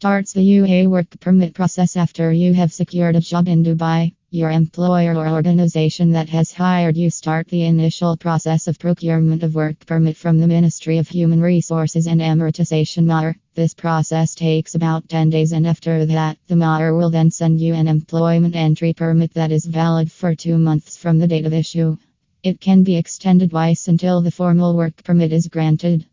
starts the UAE work permit process after you have secured a job in Dubai. Your employer or organization that has hired you start the initial process of procurement of work permit from the Ministry of Human Resources and Emiratisation MAR. This process takes about 10 days and after that the MAR will then send you an employment entry permit that is valid for 2 months from the date of issue. It can be extended twice until the formal work permit is granted.